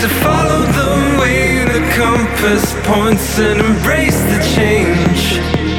To follow the way the compass points and embrace the change.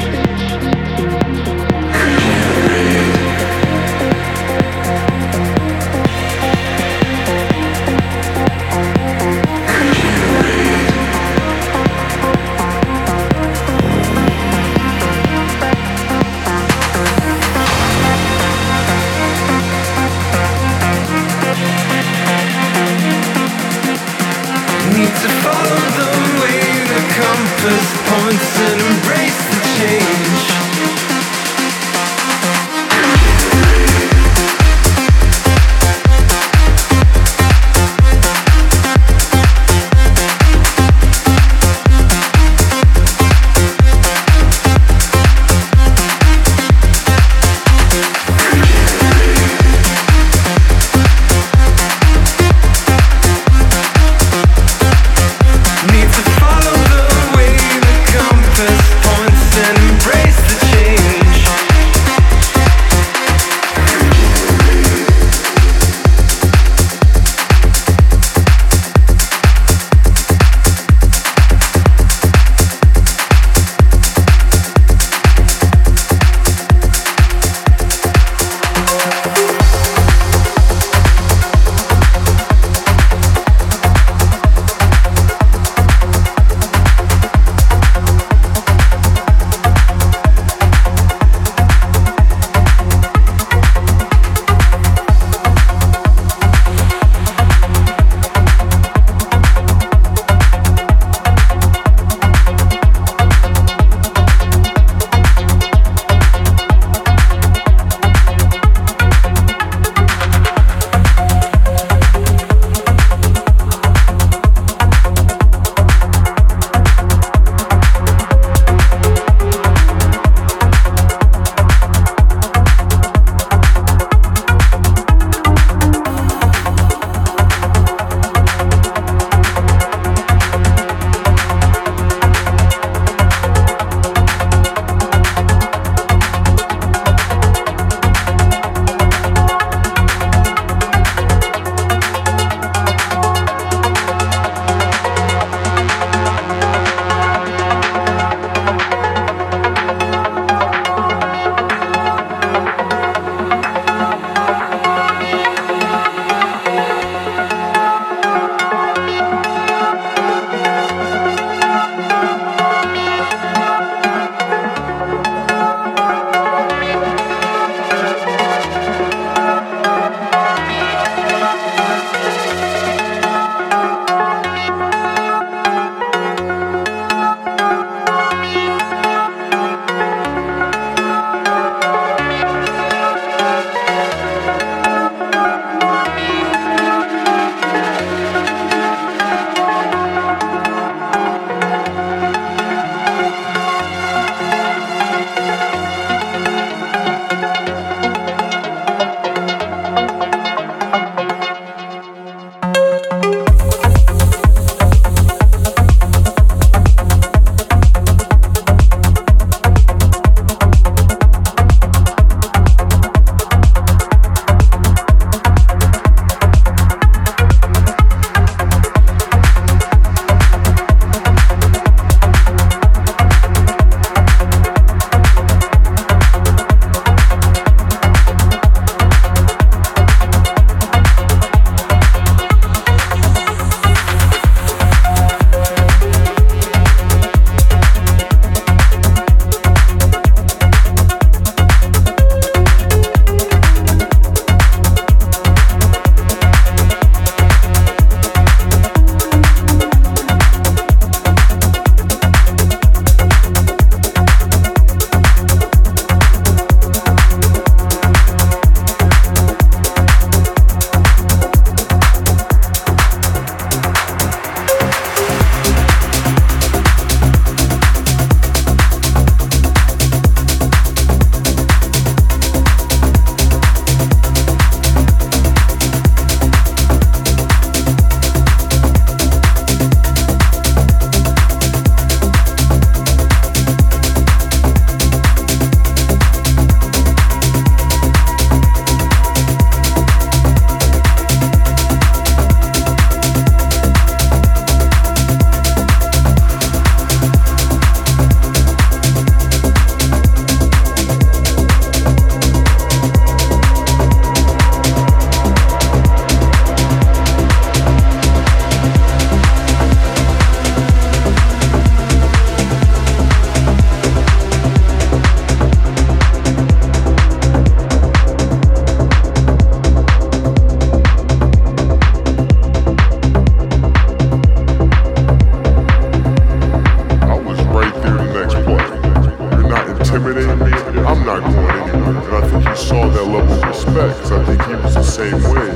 I'm not going anywhere. And I think he saw that level of respect because I think he was the same way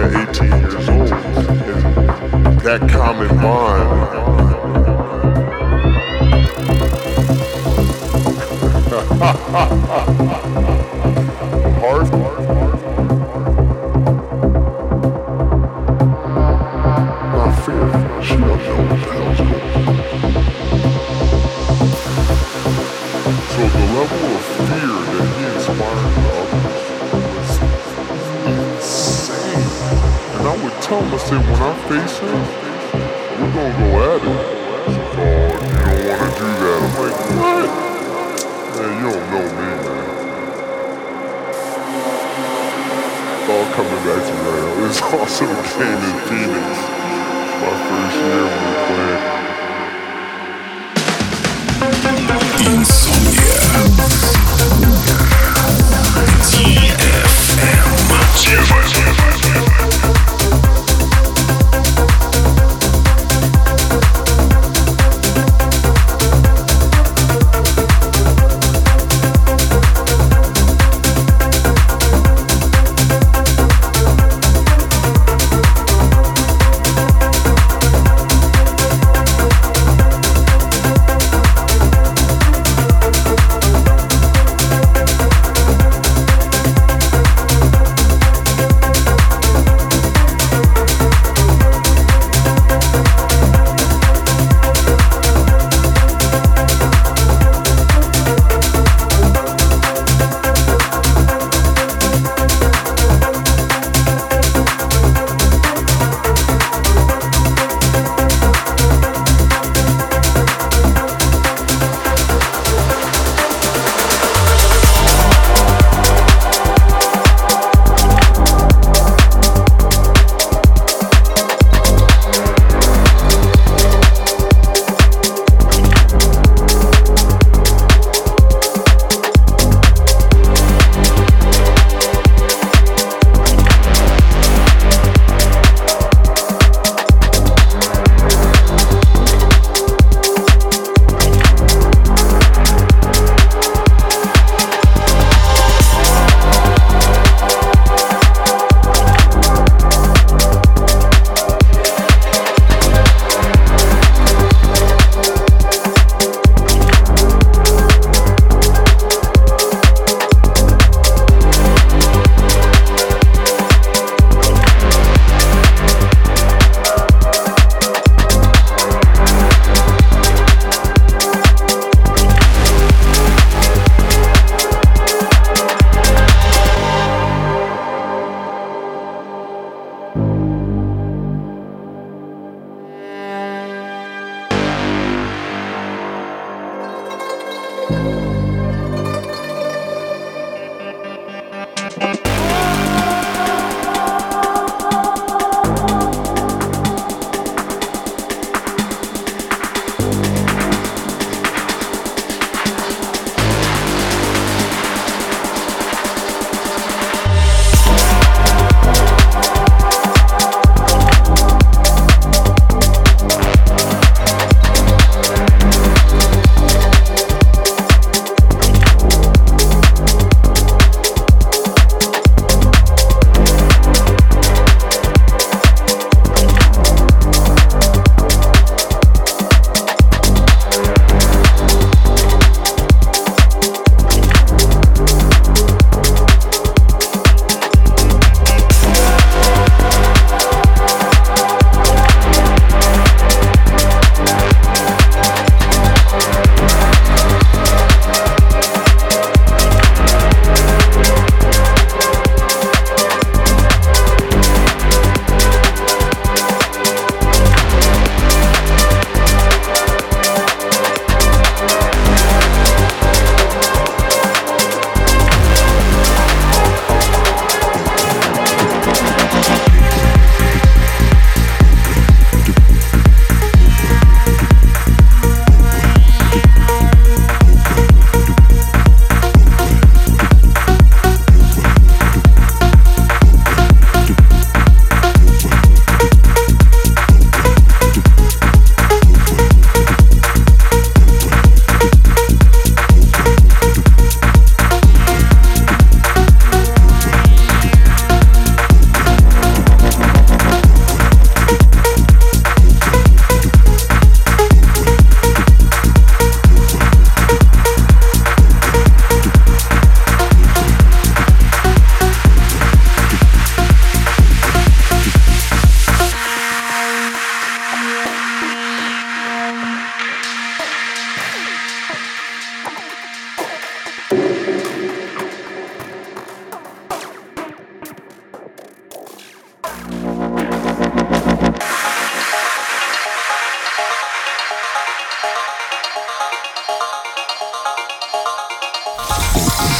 at 18 years old. And that common bond. tell him, I said, when I face him, we're gonna go at it. Oh, you don't wanna do that. I'm like, what? Man, you don't know me, man. It's all coming back to me now. It's also a game in Phoenix. My first year. Insomnia.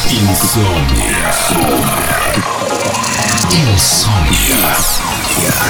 Insomnia. Insomnia. Insomnia.